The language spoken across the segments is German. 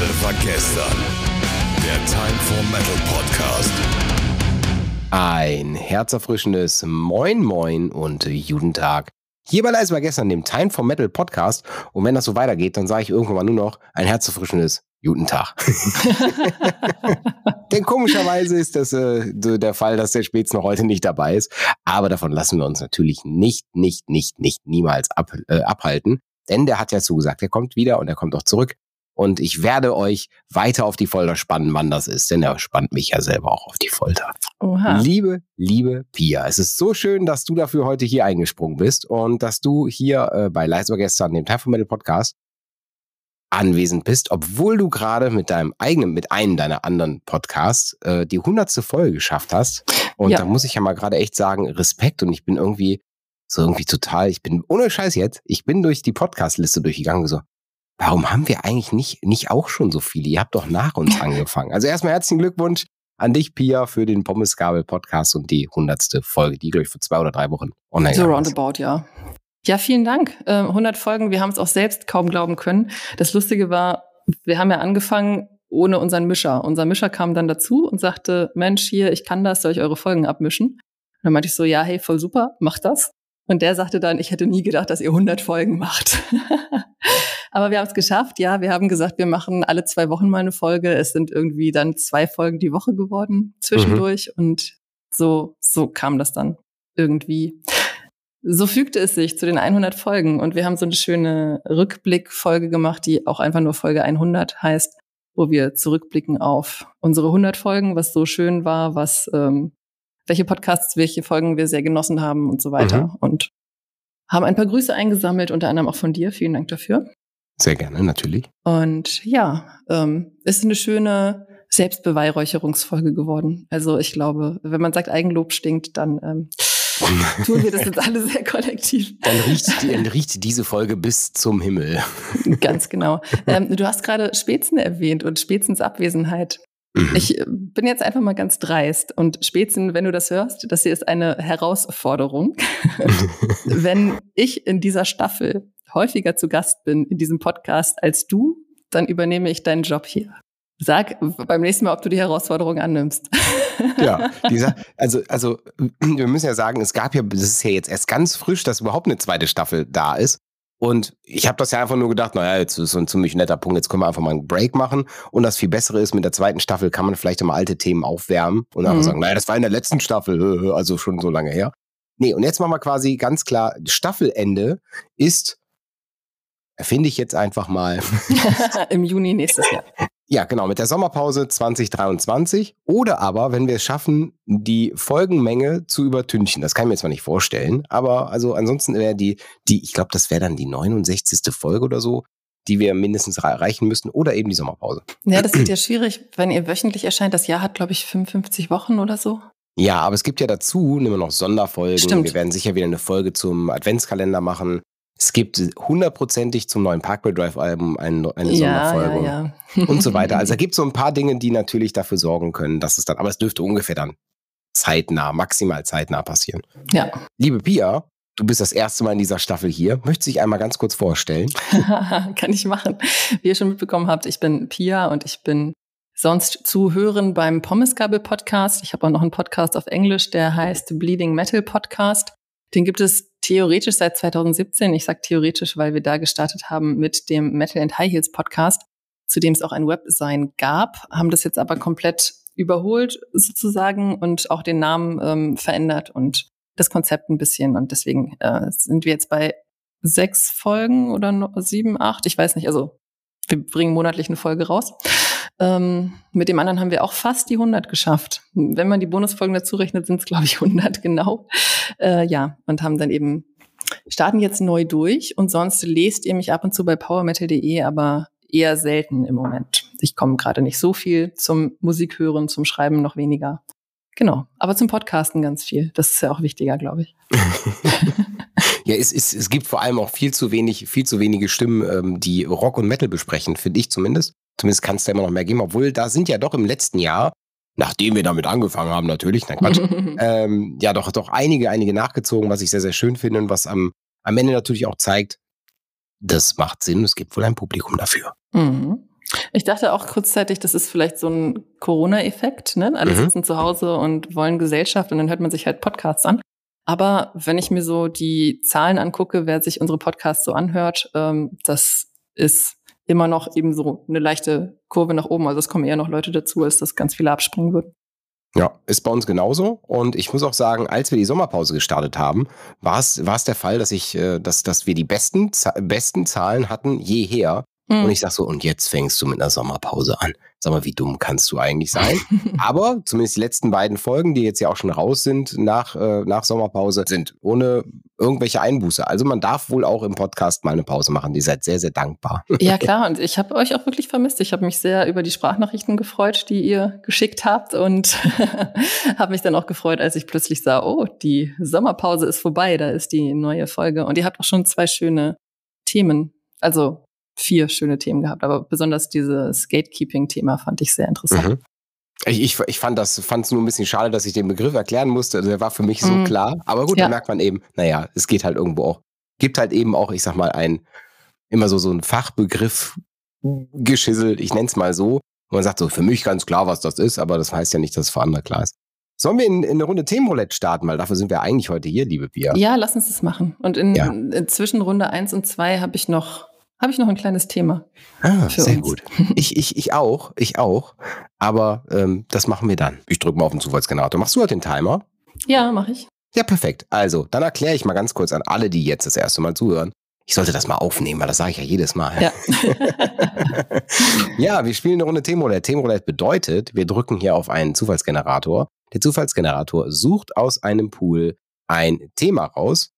Heute war gestern. Der Time for Metal Podcast. Ein herzerfrischendes Moin Moin und guten Tag. Hier bei Leise war gestern dem Time for Metal Podcast. Und wenn das so weitergeht, dann sage ich irgendwann mal nur noch ein herzerfrischendes Guten Tag. Denn komischerweise ist das äh, der Fall, dass der Spätz noch heute nicht dabei ist. Aber davon lassen wir uns natürlich nicht, nicht, nicht, nicht niemals ab, äh, abhalten. Denn der hat ja zugesagt, er kommt wieder und er kommt auch zurück. Und ich werde euch weiter auf die Folter spannen, wann das ist, denn er spannt mich ja selber auch auf die Folter. Oha. Liebe, liebe Pia, es ist so schön, dass du dafür heute hier eingesprungen bist und dass du hier äh, bei Leisber gestern, dem Time for Metal Podcast, anwesend bist, obwohl du gerade mit deinem eigenen, mit einem deiner anderen Podcasts äh, die hundertste Folge geschafft hast. Und Ja. da muss ich ja mal gerade echt sagen, Respekt und ich bin irgendwie so irgendwie total, ich bin ohne Scheiß jetzt, ich bin durch die Podcast-Liste durchgegangen und so, warum haben wir eigentlich nicht, nicht auch schon so viele? Ihr habt doch nach uns angefangen. Also erstmal herzlichen Glückwunsch an dich, Pia, für den Pommesgabel-Podcast und die hundertste Folge, die, glaube ich, vor zwei oder drei Wochen online So roundabout, ja. Ja, vielen Dank. Ähm, 100 Folgen, wir haben es auch selbst kaum glauben können. Das Lustige war, wir haben ja angefangen ohne unseren Mischer. Unser Mischer kam dann dazu und sagte, Mensch, hier, ich kann das, soll ich eure Folgen abmischen? Und dann meinte ich so, ja, hey, voll super, mach das. Und der sagte dann, ich hätte nie gedacht, dass ihr 100 Folgen macht. Aber wir haben es geschafft, ja. Wir haben gesagt, wir machen alle zwei Wochen mal eine Folge. Es sind irgendwie dann zwei Folgen die Woche geworden zwischendurch. Und so, so kam das dann irgendwie. So fügte es sich zu den 100 Folgen und wir haben so eine schöne Rückblickfolge gemacht, die auch einfach nur Folge 100 heißt, wo wir zurückblicken auf unsere 100 Folgen, was so schön war, was ähm, welche Podcasts, welche Folgen wir sehr genossen haben und so weiter Mhm. und haben ein paar Grüße eingesammelt, unter anderem auch von dir. Vielen Dank dafür. Sehr gerne, natürlich. Und ja, ähm, ist eine schöne Selbstbeweihräucherungsfolge geworden. Also ich glaube, wenn man sagt, Eigenlob stinkt, dann ähm, tun wir das jetzt alle sehr kollektiv. Dann riecht, dann riecht diese Folge bis zum Himmel. Ganz genau. Ähm, du hast gerade Spätzen erwähnt und Spätzens Abwesenheit. Mhm. Ich äh, bin jetzt einfach mal ganz dreist. Und Spätzen, wenn du das hörst, das hier ist eine Herausforderung. wenn ich in dieser Staffel häufiger zu Gast bin in diesem Podcast als du, dann übernehme ich deinen Job hier. Sag beim nächsten Mal, ob du die Herausforderung annimmst. Ja, dieser, also, also, wir müssen ja sagen, es gab ja, das ist ja jetzt erst ganz frisch, dass überhaupt eine zweite Staffel da ist. Und ich habe das ja einfach nur gedacht, naja, jetzt ist so ein ziemlich netter Punkt, jetzt können wir einfach mal einen Break machen. Und das viel Bessere ist, mit der zweiten Staffel kann man vielleicht immer alte Themen aufwärmen und einfach Mhm. sagen, naja, das war in der letzten Staffel, also schon so lange her. Nee, und jetzt machen wir quasi ganz klar, Staffelende ist, erfinde ich jetzt einfach mal, Im Juni nächstes Jahr. Ja, genau, mit der Sommerpause 2023. Oder aber, wenn wir es schaffen, die Folgenmenge zu übertünchen. Das kann ich mir zwar nicht vorstellen, aber also ansonsten wäre die, die, ich glaube, das wäre dann die 69. Folge oder so, die wir mindestens er- erreichen müssten. Oder eben die Sommerpause. Ja, das wird ja schwierig, wenn ihr wöchentlich erscheint. Das Jahr hat, glaube ich, 55 Wochen oder so. Ja, aber es gibt ja dazu immer noch Sonderfolgen. Stimmt. Wir werden sicher wieder eine Folge zum Adventskalender machen. Es gibt hundertprozentig zum neuen Parkway Drive Album eine, eine Ja, Sonderfolge. ja, ja. und so weiter. Also da gibt es so ein paar Dinge, die natürlich dafür sorgen können, dass es dann, aber es dürfte ungefähr dann zeitnah, maximal zeitnah passieren. Ja. Liebe Pia, du bist das erste Mal in dieser Staffel hier. Möchtest du dich einmal ganz kurz vorstellen? Kann ich machen. Wie ihr schon mitbekommen habt, ich bin Pia und ich bin sonst zu hören beim Pommesgabel Podcast. Ich habe auch noch einen Podcast auf Englisch, der heißt Bleeding Metal Podcast. Den gibt es theoretisch seit 2017. Ich sage theoretisch, weil wir da gestartet haben mit dem Metal and High Heels Podcast, zu dem es auch ein Webdesign gab, haben das jetzt aber komplett überholt sozusagen und auch den Namen ähm, verändert und das Konzept ein bisschen. Und deswegen äh, sind wir jetzt bei sechs Folgen oder sieben, acht, ich weiß nicht. Also wir bringen monatlich eine Folge raus. Ähm, mit dem anderen haben wir auch fast die 100 geschafft. Wenn man die Bonusfolgen dazu rechnet, sind es, glaube ich, 100 genau. Äh, ja, und haben dann eben, starten jetzt neu durch. Und sonst lest ihr mich ab und zu bei powermetal.de, aber eher selten im Moment. Ich komme gerade nicht so viel zum Musikhören, zum Schreiben noch weniger. Genau, aber zum Podcasten ganz viel. Das ist ja auch wichtiger, glaube ich. Ja, es, es, es gibt vor allem auch viel zu wenig, viel zu wenige Stimmen, ähm, die Rock und Metal besprechen, finde ich zumindest. Zumindest kann es da immer noch mehr geben, obwohl da sind ja doch im letzten Jahr, nachdem wir damit angefangen haben, natürlich, nein Quatsch, ähm, ja doch, doch einige, einige nachgezogen, was ich sehr, sehr schön finde und was am, am Ende natürlich auch zeigt, das macht Sinn, es gibt wohl ein Publikum dafür. Mhm. Ich dachte auch kurzzeitig, das ist vielleicht so ein Corona-Effekt. Ne? Alle Mhm. sitzen zu Hause und wollen Gesellschaft und dann hört man sich halt Podcasts an. Aber wenn ich mir so die Zahlen angucke, wer sich unsere Podcasts so anhört, ähm, das ist immer noch eben so eine leichte Kurve nach oben. Also es kommen eher noch Leute dazu, als dass ganz viele abspringen würden. Ja, ist bei uns genauso. Und ich muss auch sagen, als wir die Sommerpause gestartet haben, war es, der Fall, dass ich, äh, dass, dass wir die besten, besten Zahlen hatten jeher. Hm. Und ich sag so, und jetzt fängst du mit einer Sommerpause an. Sag mal, wie dumm kannst du eigentlich sein? Aber zumindest die letzten beiden Folgen, die jetzt ja auch schon raus sind nach, äh, nach Sommerpause, sind ohne irgendwelche Einbuße. Also man darf wohl auch im Podcast mal eine Pause machen. Die seid sehr, sehr dankbar. Ja, klar. Und ich habe euch auch wirklich vermisst. Ich habe mich sehr über die Sprachnachrichten gefreut, die ihr geschickt habt. Und habe mich dann auch gefreut, als ich plötzlich sah, oh, die Sommerpause ist vorbei. Da ist die neue Folge. Und ihr habt auch schon zwei schöne Themen. Also vier schöne Themen gehabt. Aber besonders dieses Gatekeeping-Thema fand ich sehr interessant. Mhm. Ich, ich, ich fand das fand es nur ein bisschen schade, dass ich den Begriff erklären musste. Also der war für mich so Mhm. klar. Aber gut, Ja. da merkt man eben, naja, es geht halt irgendwo auch. Gibt halt eben auch, ich sag mal, ein immer so so ein Fachbegriff geschisselt, ich nenn's mal so. Und man sagt so, für mich ganz klar, was das ist, aber das heißt ja nicht, dass es für andere klar ist. Sollen wir in, in eine Runde Themenroulette starten? Weil dafür sind wir eigentlich heute hier, liebe Pia. Ja. lass uns das machen. Und in, Ja. in zwischen Runde eins und zwei habe ich noch habe ich noch ein kleines Thema. Ah, sehr uns. gut. Ich, ich, ich auch, ich auch. Aber ähm, das machen wir dann. Ich drücke mal auf den Zufallsgenerator. Machst du halt den Timer? Ja, mache ich. Ja, perfekt. Also, dann erkläre ich mal ganz kurz an alle, die jetzt das erste Mal zuhören. Ich sollte das mal aufnehmen, weil das sage ich ja jedes Mal. Ja. ja, wir spielen eine Runde Themenroulette. Themenroulette bedeutet, wir drücken hier auf einen Zufallsgenerator. Der Zufallsgenerator sucht aus einem Pool ein Thema raus.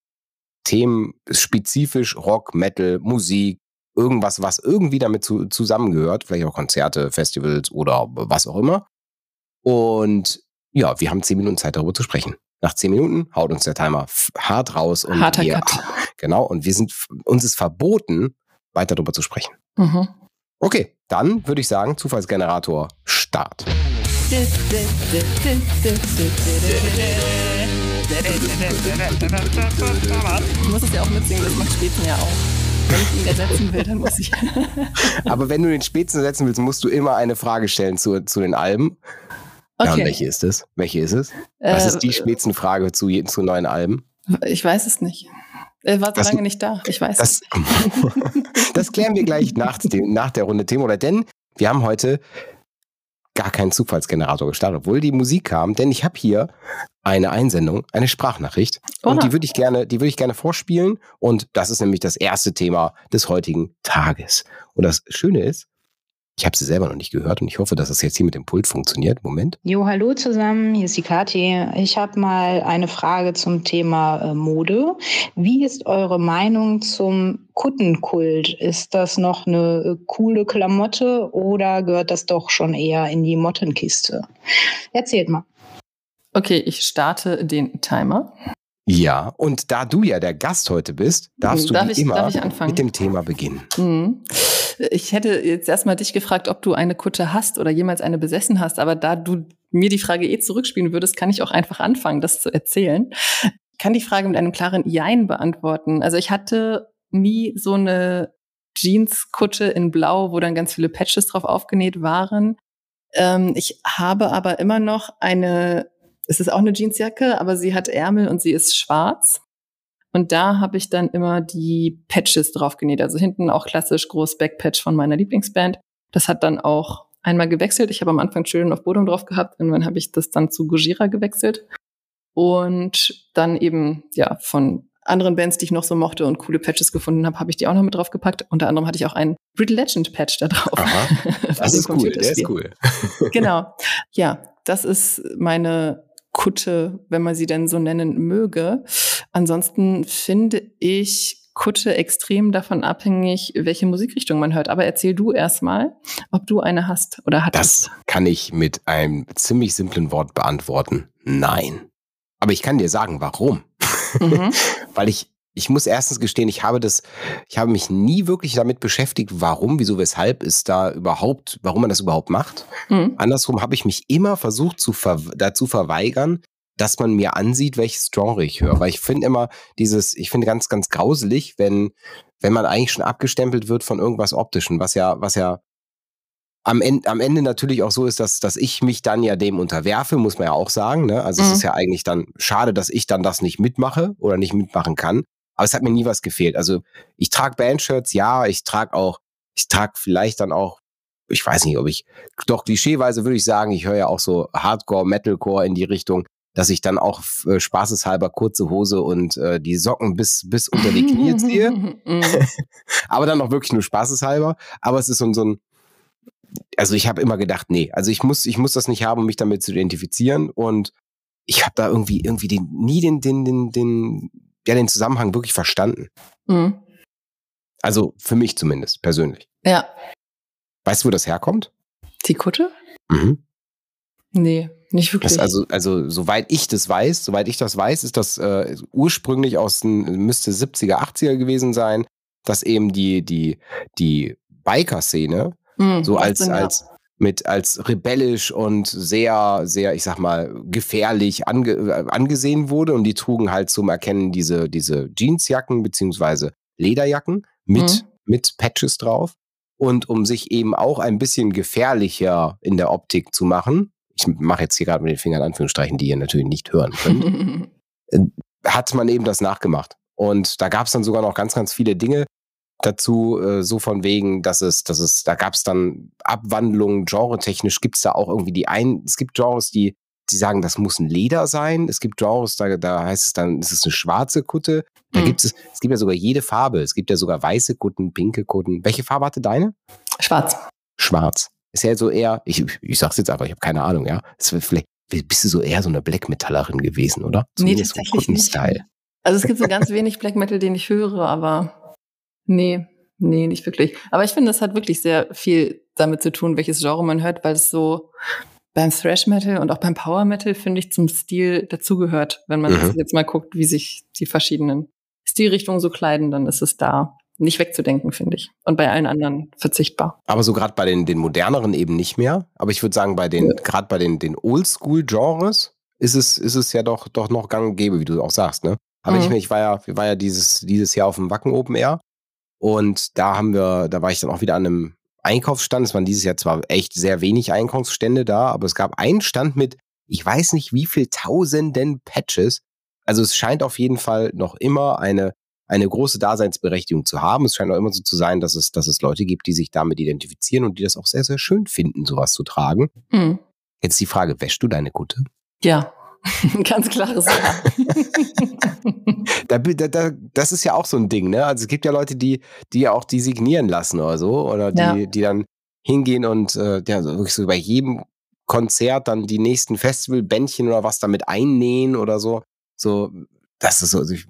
Themen spezifisch Rock, Metal, Musik, irgendwas, was irgendwie damit zu, zusammengehört. Vielleicht auch Konzerte, Festivals oder was auch immer. Und ja, wir haben zehn Minuten Zeit darüber zu sprechen. Nach zehn Minuten haut uns der Timer hart raus und Harter wir, Cut. genau, und wir sind, uns ist verboten, weiter darüber zu sprechen. Mhm. Okay, dann würde ich sagen, Zufallsgenerator Start. Ich muss es ja auch mitsingen, das macht Späten ja auch. Wenn ich ihn ersetzen will, dann muss ich. Aber wenn du den Spätzen setzen willst, musst du immer eine Frage stellen zu, zu den Alben. Ja, und Okay. welche ist es? Welche ist es? Was Äh, ist die Spitzenfrage zu, je- zu neuen Alben? Ich weiß es nicht. Er war so Das- lange nicht da. Ich weiß Das, es. das klären wir gleich nach, dem, nach der Runde Thema. Oder denn wir haben heute gar keinen Zufallsgenerator gestartet, obwohl die Musik kam, denn ich habe hier eine Einsendung, eine Sprachnachricht. Und Oha. die würde ich gerne, die würde ich gerne vorspielen. Und das ist nämlich das erste Thema des heutigen Tages. Und das Schöne ist, ich habe sie selber noch nicht gehört und ich hoffe, dass das jetzt hier mit dem Pult funktioniert. Moment. Jo, hallo zusammen, hier ist die Kathi. Ich habe mal eine Frage zum Thema äh, Mode. Wie ist eure Meinung zum Kuttenkult? Ist das noch eine äh, coole Klamotte oder gehört das doch schon eher in die Mottenkiste? Erzählt mal. Okay, ich starte den Timer. Ja, und da du ja der Gast heute bist, darfst du Darf wie ich- immer darf mit dem Thema beginnen. Mhm. Ich hätte jetzt erstmal dich gefragt, ob du eine Kutsche hast oder jemals eine besessen hast, aber da du mir die Frage eh zurückspielen würdest, kann ich auch einfach anfangen, das zu erzählen. Ich kann die Frage mit einem klaren Jein beantworten. Also ich hatte nie so eine Jeans-Kutsche in Blau, wo dann ganz viele Patches drauf aufgenäht waren. Ähm, ich habe aber immer noch eine, es ist auch eine Jeansjacke, aber sie hat Ärmel und sie ist schwarz. Und da habe ich dann immer die Patches drauf genäht. Also hinten auch klassisch groß Backpatch von meiner Lieblingsband. Das hat dann auch einmal gewechselt. Ich habe am Anfang Children of Bodom drauf gehabt. Irgendwann habe ich das dann zu Gojira gewechselt. Und dann eben, ja, von anderen Bands, die ich noch so mochte und coole Patches gefunden habe, habe ich die auch noch mit drauf gepackt. Unter anderem hatte ich auch einen Brittle Legend Patch da drauf. Aha, Das ist cool, der ist cool. genau. Ja, das ist meine Kutte, wenn man sie denn so nennen möge. Ansonsten finde ich Kutte extrem davon abhängig, welche Musikrichtung man hört. Aber erzähl du erstmal, ob du eine hast oder hattest. Das kann ich mit einem ziemlich simplen Wort beantworten. Nein. Aber ich kann dir sagen, warum. Mhm. Weil ich, ich muss erstens gestehen, ich habe das, ich habe mich nie wirklich damit beschäftigt, warum, wieso, weshalb ist da überhaupt, warum man das überhaupt macht. Mhm. Andersrum habe ich mich immer versucht zu ver dazu verweigern, dass man mir ansieht, welches Genre ich höre. Weil ich finde immer dieses, ich finde ganz, ganz grauselig, wenn, wenn man eigentlich schon abgestempelt wird von irgendwas Optischen, was ja, was ja am Ende, am Ende natürlich auch so ist, dass, dass ich mich dann ja dem unterwerfe, muss man ja auch sagen. Ne? Also mhm. es ist ja eigentlich dann schade, dass ich dann das nicht mitmache oder nicht mitmachen kann. Aber es hat mir nie was gefehlt. Also ich trage Bandshirts, ja, ich trage auch, ich trage vielleicht dann auch, ich weiß nicht, ob ich, doch klischeeweise würde ich sagen, ich höre ja auch so Hardcore, Metalcore in die Richtung, dass ich dann auch äh, spaßeshalber kurze Hose und äh, die Socken bis, bis unter die Knie ziehe. Mhm. Aber dann auch wirklich nur spaßeshalber. Aber es ist so, so ein, also ich habe immer gedacht, nee, also ich muss, ich muss das nicht haben, um mich damit zu identifizieren. Und ich habe da irgendwie, irgendwie den, nie den, den, den, den, ja, den Zusammenhang wirklich verstanden. Mhm. Also für mich zumindest, persönlich. Ja. Weißt du, wo das herkommt? Die Kutte? Mhm. Nee, nicht wirklich. Also, also, soweit ich das weiß, soweit ich das weiß, ist das äh, ursprünglich aus den, müsste 70er, 80er gewesen sein, dass eben die, die, die Biker-Szene Mhm, so als, Sinn, als. Mit, als rebellisch und sehr, sehr, ich sag mal, gefährlich ange, äh, angesehen wurde. Und die trugen halt zum Erkennen diese, diese Jeansjacken beziehungsweise Lederjacken mit, mhm. mit Patches drauf. Und um sich eben auch ein bisschen gefährlicher in der Optik zu machen, ich mache jetzt hier gerade mit den Fingern Anführungsstrichen, die ihr natürlich nicht hören könnt, äh, hat man eben das nachgemacht. Und da gab es dann sogar noch ganz, ganz viele Dinge, dazu, äh, so von wegen, dass es, dass es, da gab es dann Abwandlungen, genre-technisch gibt es da auch irgendwie die ein, es gibt Genres, die, die sagen, das muss ein Leder sein. Es gibt Genres, da, da heißt es dann, es ist eine schwarze Kutte. Da mhm. gibt es, es gibt ja sogar jede Farbe. Es gibt ja sogar weiße Kutten, pinke Kutten. Welche Farbe hatte deine? Schwarz. Schwarz. Ist ja so eher, ich, ich sag's jetzt einfach, ich habe keine Ahnung, ja. vielleicht bist du so eher so eine Black Metallerin gewesen, oder? Zumindest nee, tatsächlich so nicht. Also es gibt so ganz wenig Black Metal, den ich höre, aber Nee, nee, nicht wirklich. Aber ich finde, das hat wirklich sehr viel damit zu tun, welches Genre man hört, weil es so beim Thrash Metal und auch beim Power Metal, finde ich, zum Stil dazugehört. Wenn man mhm. jetzt mal guckt, wie sich die verschiedenen Stilrichtungen so kleiden, dann ist es da nicht wegzudenken, finde ich. Und bei allen anderen verzichtbar. Aber so gerade bei den, den moderneren eben nicht mehr. Aber ich würde sagen, bei den, ja. gerade bei den, den Oldschool-Genres ist es, ist es ja doch, doch noch gang und gäbe, wie du auch sagst, ne? Aber mhm. ich, ich war ja, war ja dieses, dieses Jahr auf dem Wacken Open Air und da haben wir, da war ich dann auch wieder an einem Einkaufsstand. Es waren dieses Jahr zwar echt sehr wenig Einkaufsstände da, aber es gab einen Stand mit, ich weiß nicht wie viel tausenden Patches. Also es scheint auf jeden Fall noch immer eine, eine große Daseinsberechtigung zu haben. Es scheint auch immer so zu sein, dass es, dass es Leute gibt, die sich damit identifizieren und die das auch sehr, sehr schön finden, sowas zu tragen. Mhm. Jetzt die Frage, wäschst du deine Kutte? Ja. Ganz klares Ja. da, da, das ist ja auch so ein Ding, ne? Also es gibt ja Leute, die, die ja auch die signieren lassen oder so, oder die, ja. die dann hingehen und äh, ja, wirklich so bei jedem Konzert dann die nächsten Festivalbändchen oder was damit einnähen oder so. So, das ist so, also ich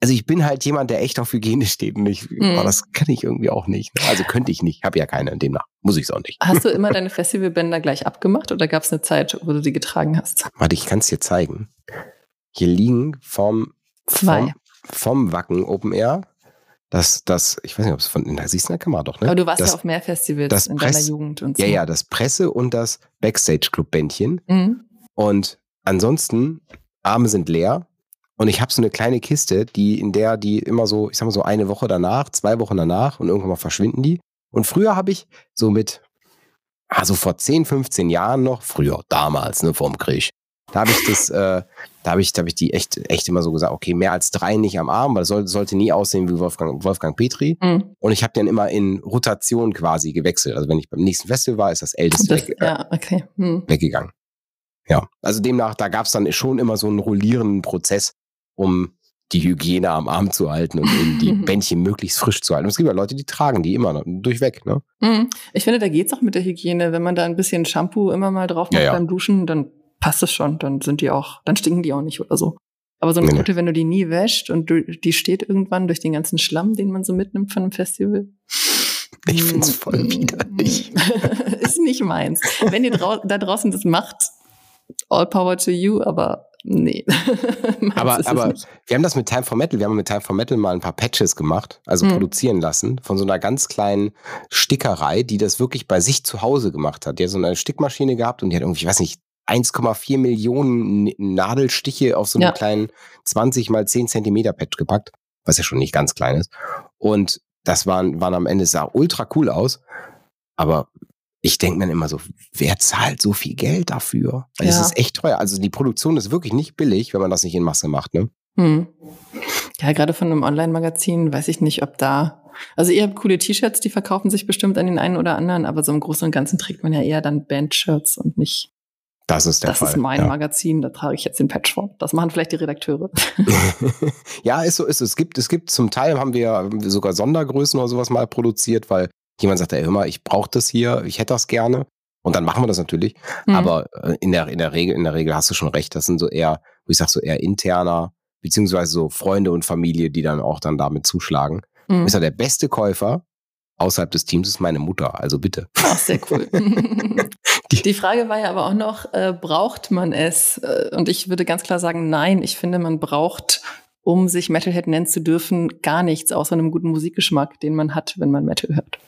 also ich bin halt jemand, der echt auf Hygiene steht und ich, mhm. oh, das kann ich irgendwie auch nicht. Ne? Also könnte ich nicht, habe ja keine, demnach muss ich es auch nicht. Hast du immer deine Festivalbänder gleich abgemacht oder gab es eine Zeit, wo du die getragen hast? Warte, ich kann es dir zeigen. Hier liegen vom, Zwei. vom, vom Wacken Open Air das, das, ich weiß nicht, ob es von, da siehst du in der Kamera doch, ne? Aber du warst das, ja auf mehr Festivals das in Press, deiner Jugend und so. Ja, ja, das Presse- und das Backstage-Club-Bändchen. Mhm. Und ansonsten, Arme sind leer. Und ich habe so eine kleine Kiste, die in der die immer so, ich sag mal so eine Woche danach, zwei Wochen danach und irgendwann mal verschwinden die. Und früher habe ich so mit, also vor 10, 15 Jahren noch, früher, damals, ne, vorm Krieg, da habe ich das, äh, da habe ich, da hab ich die echt, echt immer so gesagt, okay, mehr als drei nicht am Arm, weil das sollte, sollte nie aussehen wie Wolfgang, Wolfgang Petri. Mhm. Und ich habe dann immer in Rotation quasi gewechselt. Also wenn ich beim nächsten Festival war, ist das älteste das, weg, ja, okay. mhm. weggegangen. Ja, also demnach, da gab es dann schon immer so einen rollierenden Prozess, um die Hygiene am Arm zu halten und eben die Bändchen möglichst frisch zu halten. Und es gibt ja Leute, die tragen die immer noch, durchweg. Ne? Mhm. Ich finde, da geht's auch mit der Hygiene. Wenn man da ein bisschen Shampoo immer mal drauf macht ja, ja. beim Duschen, dann passt es schon. Dann sind die auch, dann stinken die auch nicht oder so. Aber so eine nee, Kutte, wenn du die nie wäscht und du, die steht irgendwann durch den ganzen Schlamm, den man so mitnimmt von einem Festival. Ich find's voll widerlich. ist nicht meins. Wenn ihr drau da draußen das macht, all power to you, aber nee. aber aber wir haben das mit Time for Metal, wir haben mit Time for Metal mal ein paar Patches gemacht, also hm. produzieren lassen, von so einer ganz kleinen Sticker,ei die das wirklich bei sich zu Hause gemacht hat. Die hat so eine Stickmaschine gehabt und die hat irgendwie, ich weiß nicht, 1,4 Millionen Nadelstiche auf so einen ja. kleinen 20 mal 10 Zentimeter Patch gepackt, was ja schon nicht ganz klein ist. Und das waren, waren am Ende, sah ultra cool aus. Aber ich denke mir immer so, wer zahlt so viel Geld dafür? Weil Es Ja. ist echt teuer. Also die Produktion ist wirklich nicht billig, wenn man das nicht in Masse macht, ne? Hm. Ja, gerade von einem Online-Magazin weiß ich nicht, ob da. Also ihr habt coole T-Shirts, die verkaufen sich bestimmt an den einen oder anderen, aber so im Großen und Ganzen trägt man ja eher dann Band-Shirts und nicht, Das ist der das Fall. ist mein ja. Magazin, da trage ich jetzt den Patch vor. Das machen vielleicht die Redakteure. ja, ist so, ist so. Es gibt, es gibt zum Teil haben wir sogar Sondergrößen oder sowas mal produziert, weil jemand sagt, ey, hör mal, ich brauche das hier, ich hätte das gerne. Und dann machen wir das natürlich. Hm. Aber äh, in der, in der Regel, in der Regel hast du schon recht. Das sind so eher, wo ich sag so eher interner, beziehungsweise so Freunde und Familie, die dann auch dann damit zuschlagen. Hm. Ist ja der beste Käufer außerhalb des Teams ist meine Mutter. Also bitte. Ach, sehr cool. Die- Die Frage war ja aber auch noch, äh, braucht man es? Äh, Und ich würde ganz klar sagen, nein. Ich finde, man braucht, um sich Metalhead nennen zu dürfen, gar nichts außer einem guten Musikgeschmack, den man hat, wenn man Metal hört.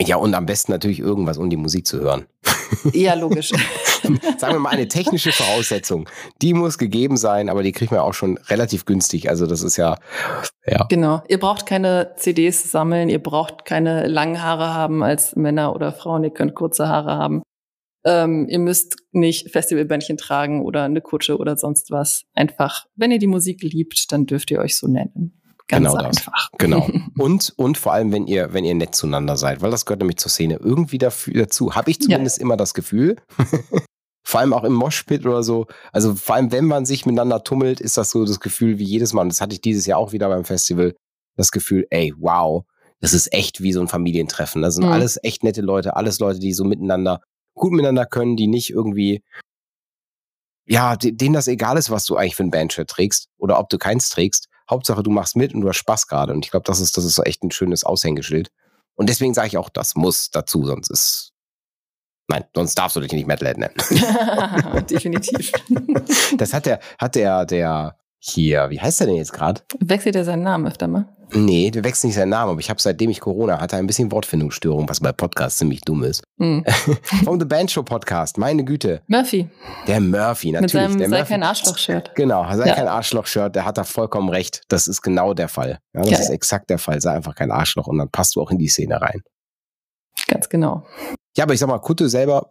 Ja, und am besten natürlich irgendwas, um die Musik zu hören. Ja, logisch. Sagen wir mal, eine technische Voraussetzung. Die muss gegeben sein, aber die kriegt man auch schon relativ günstig. Also das ist ja, ja. genau. Ihr braucht keine CDs sammeln, ihr braucht keine langen Haare haben als Männer oder Frauen, ihr könnt kurze Haare haben. Ähm, ihr müsst nicht Festivalbändchen tragen oder eine Kutsche oder sonst was. Einfach, wenn ihr die Musik liebt, dann dürft ihr euch so nennen. Ganz Genau das. einfach. Genau. Und, und vor allem, wenn ihr, wenn ihr nett zueinander seid, weil das gehört nämlich zur Szene irgendwie dafür, dazu. Habe ich zumindest immer das Gefühl. vor allem auch im Moshpit oder so. Also vor allem, wenn man sich miteinander tummelt, ist das so das Gefühl wie jedes Mal. Und das hatte ich dieses Jahr auch wieder beim Festival. Das Gefühl, ey, wow, das ist echt wie so ein Familientreffen. Das sind Mhm. alles echt nette Leute, alles Leute, die so miteinander, gut miteinander können, die nicht irgendwie, ja, de- denen das egal ist, was du eigentlich für ein Bandshirt trägst oder ob du keins trägst. Hauptsache, du machst mit und du hast Spaß gerade. Und ich glaube, das ist, das ist so echt ein schönes Aushängeschild. Und deswegen sage ich auch, das muss dazu, sonst ist, nein, sonst darfst du dich nicht Metalhead nennen. Definitiv. Das hat der, hat der, der hier, wie heißt der denn jetzt gerade? Wechselt er seinen Namen öfter mal? Nee, der wechselt nicht seinen Namen, aber ich habe seitdem ich Corona hatte ein bisschen Wortfindungsstörung, was bei Podcasts ziemlich dumm ist. Hm. Vom The Band Show Podcast, meine Güte. Murphy. Der Murphy, Mit natürlich. seinem der Sei Murphy. kein Arschloch-Shirt. Genau, sei Ja. kein Arschloch-Shirt, der hat da vollkommen recht. Das ist genau der Fall. Ja, das Ja. ist exakt der Fall. Sei einfach kein Arschloch und dann passt du auch in die Szene rein. Ganz genau. Ja, aber ich sag mal, Kutte selber,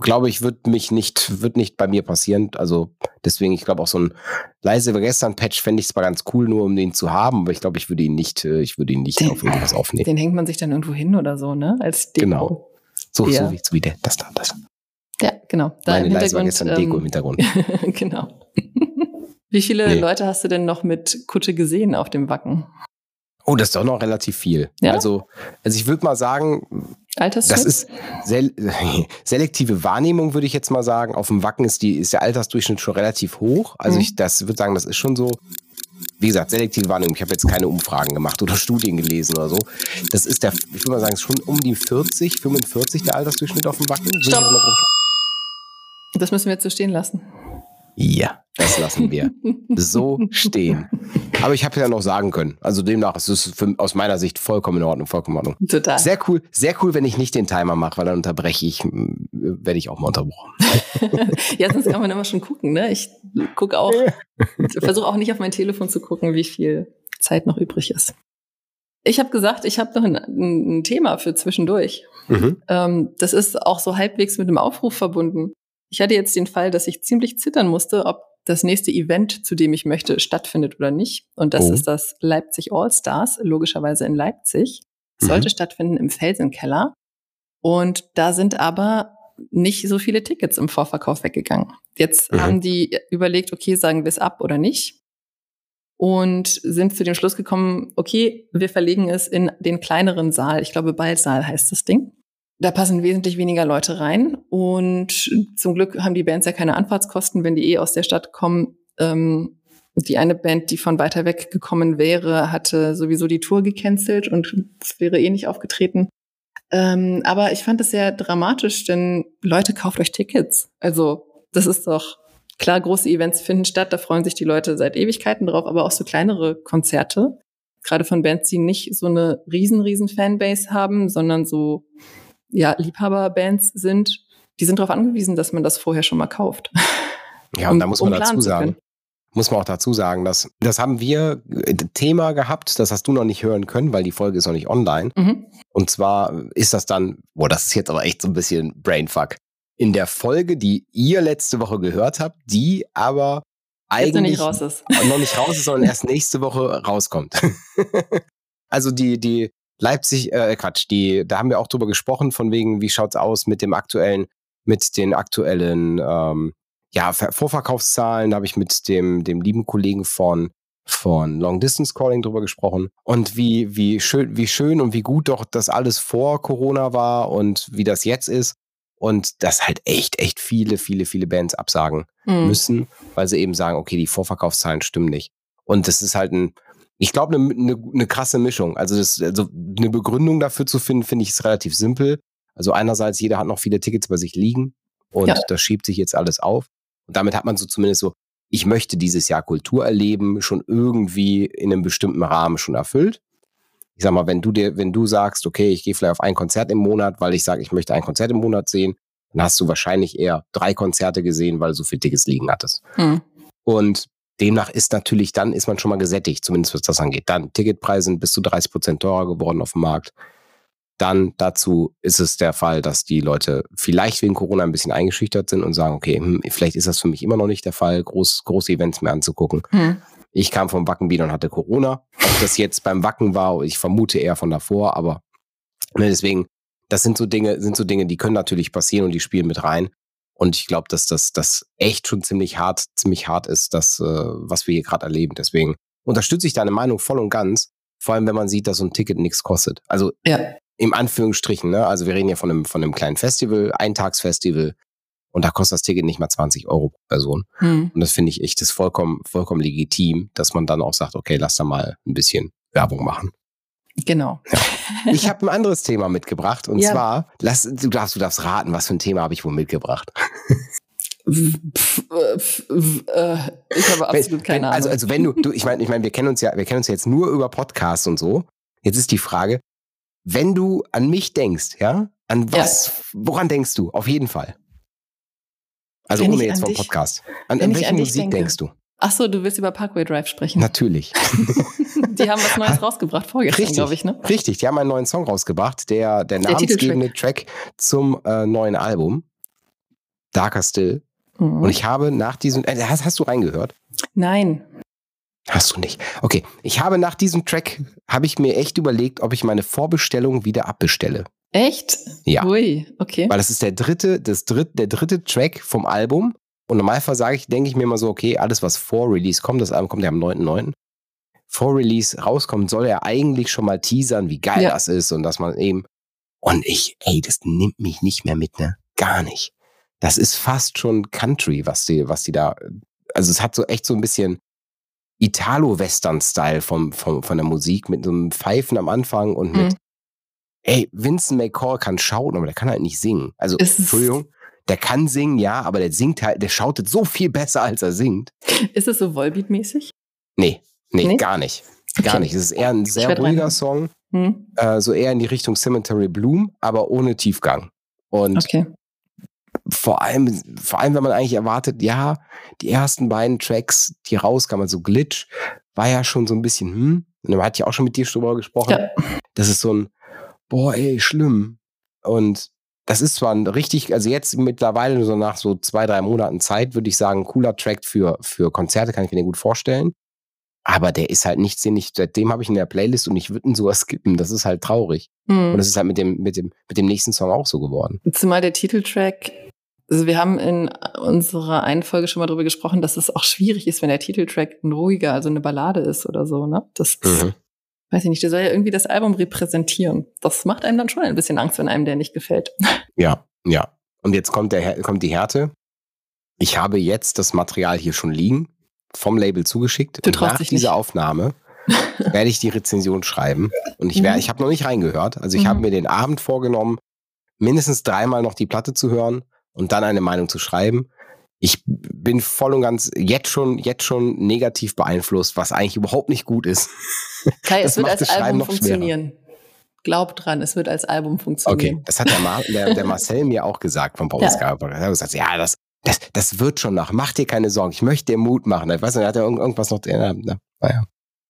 glaube ich, wird mich nicht, wird nicht bei mir passieren. Also deswegen, ich glaube auch so ein leise gestern Patch fände ich zwar ganz cool, nur um den zu haben, aber ich glaube, ich würde ihn nicht, äh, ich würde ihn nicht Den- auf irgendwas aufnehmen. Den hängt man sich dann irgendwo hin oder so, ne? Als Deko. Genau. So, Ja. so, wie, so wie der, das da, das. Ja, genau. Da Meine im leise war gestern Deko im ähm, Hintergrund. genau. Wie viele Nee. Leute hast du denn noch mit Kutsche gesehen auf dem Wacken? Oh, das ist doch noch relativ viel. Ja? Also, also ich würde mal sagen? Das ist sel selektive Wahrnehmung, würde ich jetzt mal sagen. Auf dem Wacken ist, die, ist der Altersdurchschnitt schon relativ hoch. Also Mhm. ich das würde sagen, das ist schon so. Wie gesagt, selektive Wahrnehmung. Ich habe jetzt keine Umfragen gemacht oder Studien gelesen oder so. Das ist der, ich würde mal sagen, ist schon um die 40, 45 der Altersdurchschnitt auf dem Wacken. Stopp. das müssen wir jetzt so stehen lassen. Ja, das lassen wir so stehen. Aber ich habe ja noch sagen können. Also demnach ist es für, aus meiner Sicht vollkommen in Ordnung, vollkommen in Ordnung. Total. Sehr cool, sehr cool, wenn ich nicht den Timer mache, weil dann unterbreche ich, werde ich auch mal unterbrochen. ja, sonst kann man immer schon gucken, ne? Ich gucke auch, versuche auch nicht auf mein Telefon zu gucken, wie viel Zeit noch übrig ist. Ich habe gesagt, ich habe noch ein, ein Thema für zwischendurch. Mhm. Ähm, das ist auch so halbwegs mit dem Aufruf verbunden. Ich hatte jetzt den Fall, dass ich ziemlich zittern musste, ob das nächste Event, zu dem ich möchte, stattfindet oder nicht. Und das Oh. ist das Leipzig All Stars, logischerweise in Leipzig. Mhm. Sollte stattfinden im Felsenkeller. Und da sind aber nicht so viele Tickets im Vorverkauf weggegangen. Jetzt Mhm. haben die überlegt, okay, sagen wir es ab oder nicht. Und sind zu dem Schluss gekommen, okay, wir verlegen es in den kleineren Saal. Ich glaube, Ballsaal heißt das Ding. Da passen wesentlich weniger Leute rein. Und zum Glück haben die Bands ja keine Anfahrtskosten, wenn die eh aus der Stadt kommen. Ähm, die eine Band, die von weiter weg gekommen wäre, hatte sowieso die Tour gecancelt und es wäre eh nicht aufgetreten. Ähm, aber ich fand es sehr dramatisch, denn Leute, kauft euch Tickets. Also das ist doch klar, große Events finden statt, da freuen sich die Leute seit Ewigkeiten drauf, aber auch so kleinere Konzerte, gerade von Bands, die nicht so eine riesen, riesen Fanbase haben, sondern so ja Liebhaberbands sind, die sind darauf angewiesen, dass man das vorher schon mal kauft. Ja, und da muss man um dazu sagen, muss man auch dazu sagen, dass das haben wir äh, Thema gehabt, das hast du noch nicht hören können, weil die Folge ist noch nicht online. Mhm. Und zwar ist das dann, boah, das ist jetzt aber echt so ein bisschen Brainfuck. In der Folge, die ihr letzte Woche gehört habt, die aber Jetzt noch eigentlich nicht raus ist. noch nicht raus ist, sondern erst nächste Woche rauskommt. also die, die Leipzig, äh, Quatsch, die, da haben wir auch drüber gesprochen, von wegen, wie schaut's aus mit dem aktuellen, mit den aktuellen, ähm, ja, Ver- Vorverkaufszahlen. Da habe ich mit dem, dem lieben Kollegen von, von Long Distance Calling drüber gesprochen. Und wie, wie schön, wie schön und wie gut doch das alles vor Corona war und wie das jetzt ist. Und dass halt echt, echt viele, viele, viele Bands absagen Mhm. müssen, weil sie eben sagen, okay, die Vorverkaufszahlen stimmen nicht. Und das ist halt ein, ich glaube, eine, eine, eine krasse Mischung. Also, das, also eine Begründung dafür zu finden, finde ich, ist relativ simpel. Also einerseits, jeder hat noch viele Tickets bei sich liegen und Ja. das schiebt sich jetzt alles auf. Und damit hat man so zumindest so, ich möchte dieses Jahr Kultur erleben, schon irgendwie in einem bestimmten Rahmen schon erfüllt. Ich sag mal, wenn du dir, wenn du sagst, okay, ich gehe vielleicht auf ein Konzert im Monat, weil ich sage, ich möchte ein Konzert im Monat sehen, dann hast du wahrscheinlich eher drei Konzerte gesehen, weil du so viele Tickets liegen hattest. Mhm. Und demnach ist natürlich, dann ist man schon mal gesättigt, zumindest was das angeht. Dann Ticketpreise sind bis zu 30 Prozent teurer geworden auf dem Markt. Dann dazu ist es der Fall, dass die Leute vielleicht wegen Corona ein bisschen eingeschüchtert sind und sagen, okay, hm, vielleicht ist das für mich immer noch nicht der Fall, groß, große Events mehr anzugucken. Mhm. Ich kam vom Wackenbiet und hatte Corona. Ob das jetzt beim Wacken war, ich vermute eher von davor, aber ne, deswegen, das sind so Dinge, sind so Dinge, die können natürlich passieren und die spielen mit rein. Und ich glaube, dass das, das echt schon ziemlich hart, ziemlich hart ist, das, äh, was wir hier gerade erleben. Deswegen unterstütze ich deine Meinung voll und ganz. Vor allem, wenn man sieht, dass so ein Ticket nichts kostet. Also Ja. im Anführungsstrichen, ne? Also wir reden ja von einem, von einem kleinen Festival, Eintagsfestival. Und da kostet das Ticket nicht mal 20 Euro pro Person. Mhm. Und das finde ich echt, das ist vollkommen, vollkommen legitim, dass man dann auch sagt, okay, lass da mal ein bisschen Werbung machen. Genau. Ich habe ein anderes Thema mitgebracht und Ja. zwar, lass, du darfst, du darfst raten, was für ein Thema habe ich wohl mitgebracht. Äh, äh, ich habe absolut keine wenn, Ahnung. Also, also wenn du, du ich meine, ich meine, wir kennen uns ja, wir kennen uns jetzt nur über Podcasts und so. Jetzt ist die Frage, wenn du an mich denkst, ja, an Ja. was, woran denkst du? Auf jeden Fall. Also Wenn ohne jetzt vom dich- Podcast. An, an welche an Musik denke. denkst du? Ach so, du willst über Parkway Drive sprechen. Natürlich. Die haben was Neues rausgebracht vorgestern, glaube ich, ne? Richtig, die haben einen neuen Song rausgebracht, der der, Der namensgebende Track zum äh, neuen Album Darker Still. Mhm. Und ich habe nach diesem, äh, hast, hast du reingehört? Nein. Hast du nicht. Okay, ich habe nach diesem Track habe ich mir echt überlegt, ob ich meine Vorbestellung wieder abbestelle, Echt? Ja. Ui, okay. weil das ist der dritte, das dritte, der dritte Track vom Album. Und normalerweise sage ich, denke ich mir immer so, okay, alles was vor Release kommt, das Album kommt ja am 9.9. Vor Release rauskommt, soll er eigentlich schon mal teasern, wie geil Ja. das ist und dass man eben und ich, ey, das nimmt mich nicht mehr mit, ne? Gar nicht. Das ist fast schon Country, was die, was die da, also es hat so echt so ein bisschen Italo-Western-Style vom, vom, von der Musik mit so einem Pfeifen am Anfang und mit, Mhm. ey, Vincent McCall kann schauten, aber der kann halt nicht singen. Also, es- Entschuldigung, der kann singen, ja, aber der singt halt, der schautet so viel besser, als er singt. Ist es so Volbeat-mäßig? Nee, nee, Nee? gar nicht. Gar Okay. nicht. Es ist eher ein sehr ruhiger reinhören. Song, Hm? äh, so eher in die Richtung Cemetery Bloom, aber ohne Tiefgang. Und Okay. Vor allem, vor allem, wenn man eigentlich erwartet, ja, die ersten beiden Tracks, die rauskamen, also Glitch, war ja schon so ein bisschen, hm, und da hatte ich auch schon mit dir drüber gesprochen. Ja. Das ist so ein, boah, ey, schlimm. Und das ist zwar ein richtig, also jetzt mittlerweile so nach so zwei, drei Monaten Zeit, würde ich sagen, cooler Track für, für Konzerte, kann ich mir den gut vorstellen. Aber der ist halt nichts, den ich, seitdem habe ich in der Playlist und ich würde ihn sogar skippen. Das ist halt traurig. Hm. Und das ist halt mit dem, mit dem, mit dem nächsten Song auch so geworden. Zumal der Titeltrack, also wir haben in unserer einen Folge schon mal drüber gesprochen, dass es auch schwierig ist, wenn der Titeltrack ein ruhiger, also eine Ballade ist oder so, ne? Das Mhm. weiß ich nicht, der soll ja irgendwie das Album repräsentieren. Das macht einem dann schon ein bisschen Angst, wenn einem der nicht gefällt. Ja, ja. Und jetzt kommt, der, kommt die Härte. Ich habe jetzt das Material hier schon liegen, vom Label zugeschickt. Du und nach dieser nicht. Aufnahme werde ich die Rezension schreiben. Und ich werde, Mhm. ich habe noch nicht reingehört. Also ich Mhm. habe mir den Abend vorgenommen, mindestens dreimal noch die Platte zu hören und dann eine Meinung zu schreiben. Ich bin voll und ganz jetzt schon, jetzt schon negativ beeinflusst, was eigentlich überhaupt nicht gut ist. Kai, Das es wird als Album noch schwerer. funktionieren. Glaub dran, es wird als Album Okay, funktionieren. das hat der, Mar der, der Marcel mir auch gesagt vom Ja. Bauausgabe. Er hat gesagt, ja, das, Das, das wird schon nach. Mach dir keine Sorgen. Ich möchte dir Mut machen. Ich weiß nicht, hat er irgendwas noch. Ja, naja.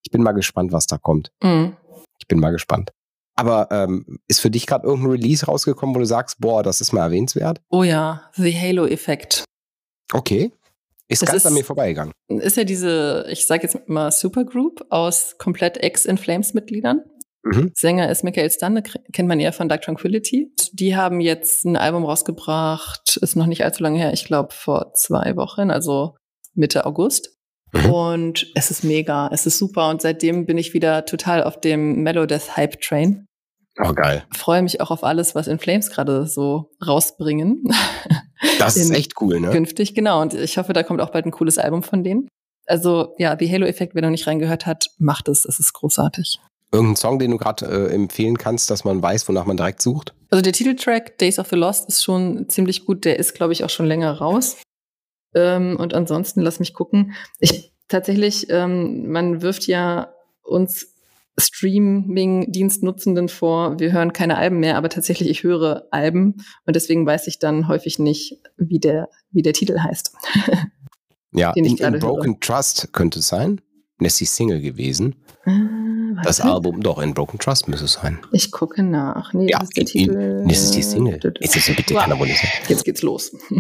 Ich bin mal gespannt, was da kommt. Mhm. Ich bin mal gespannt. Aber ähm, ist für dich gerade irgendein Release rausgekommen, wo du sagst, boah, das ist mal erwähnenswert? Oh ja, The Halo-Effekt. Okay. Ist Das ganz ist- an mir vorbeigegangen. Ist ja diese, ich sage jetzt mal Supergroup aus komplett Ex-In-Flames-Mitgliedern. Mhm. Sänger ist Michael Stanne, k- kennt man eher von Dark Tranquility. Die haben jetzt ein Album rausgebracht, ist noch nicht allzu lange her, ich glaube vor zwei Wochen, also Mitte August. Mhm. Und es ist mega, es ist super und seitdem bin ich wieder total auf dem Melodeath Hype Train. Oh, geil. Freue mich auch auf alles, was In Flames gerade so rausbringen. Das ist echt cool, ne? Künftig, genau. Und ich hoffe, da kommt auch bald ein cooles Album von denen. Also ja, The Halo-Effekt, wer noch nicht reingehört hat, macht es. Es ist großartig. Irgendein Song, den du gerade äh, empfehlen kannst, dass man weiß, wonach man direkt sucht? Also der Titeltrack Days of the Lost ist schon ziemlich gut. Der ist, glaube ich, auch schon länger raus. Ähm, und ansonsten, lass mich gucken. Ich tatsächlich, ähm, man wirft ja uns Streaming-Dienstnutzenden vor, wir hören keine Alben mehr, aber tatsächlich, ich höre Alben und deswegen weiß ich dann häufig nicht, wie der, wie der Titel heißt. Ja, in, in Broken Trust könnte es sein. Das ist die Single gewesen. Äh, Das. Album, doch, in Broken Trust müsste es sein. Ich gucke nach. Nee, Ja, das ist der in- Titel. Das ist die Single. Ist das bitte keiner wohl nicht. Jetzt geht's los.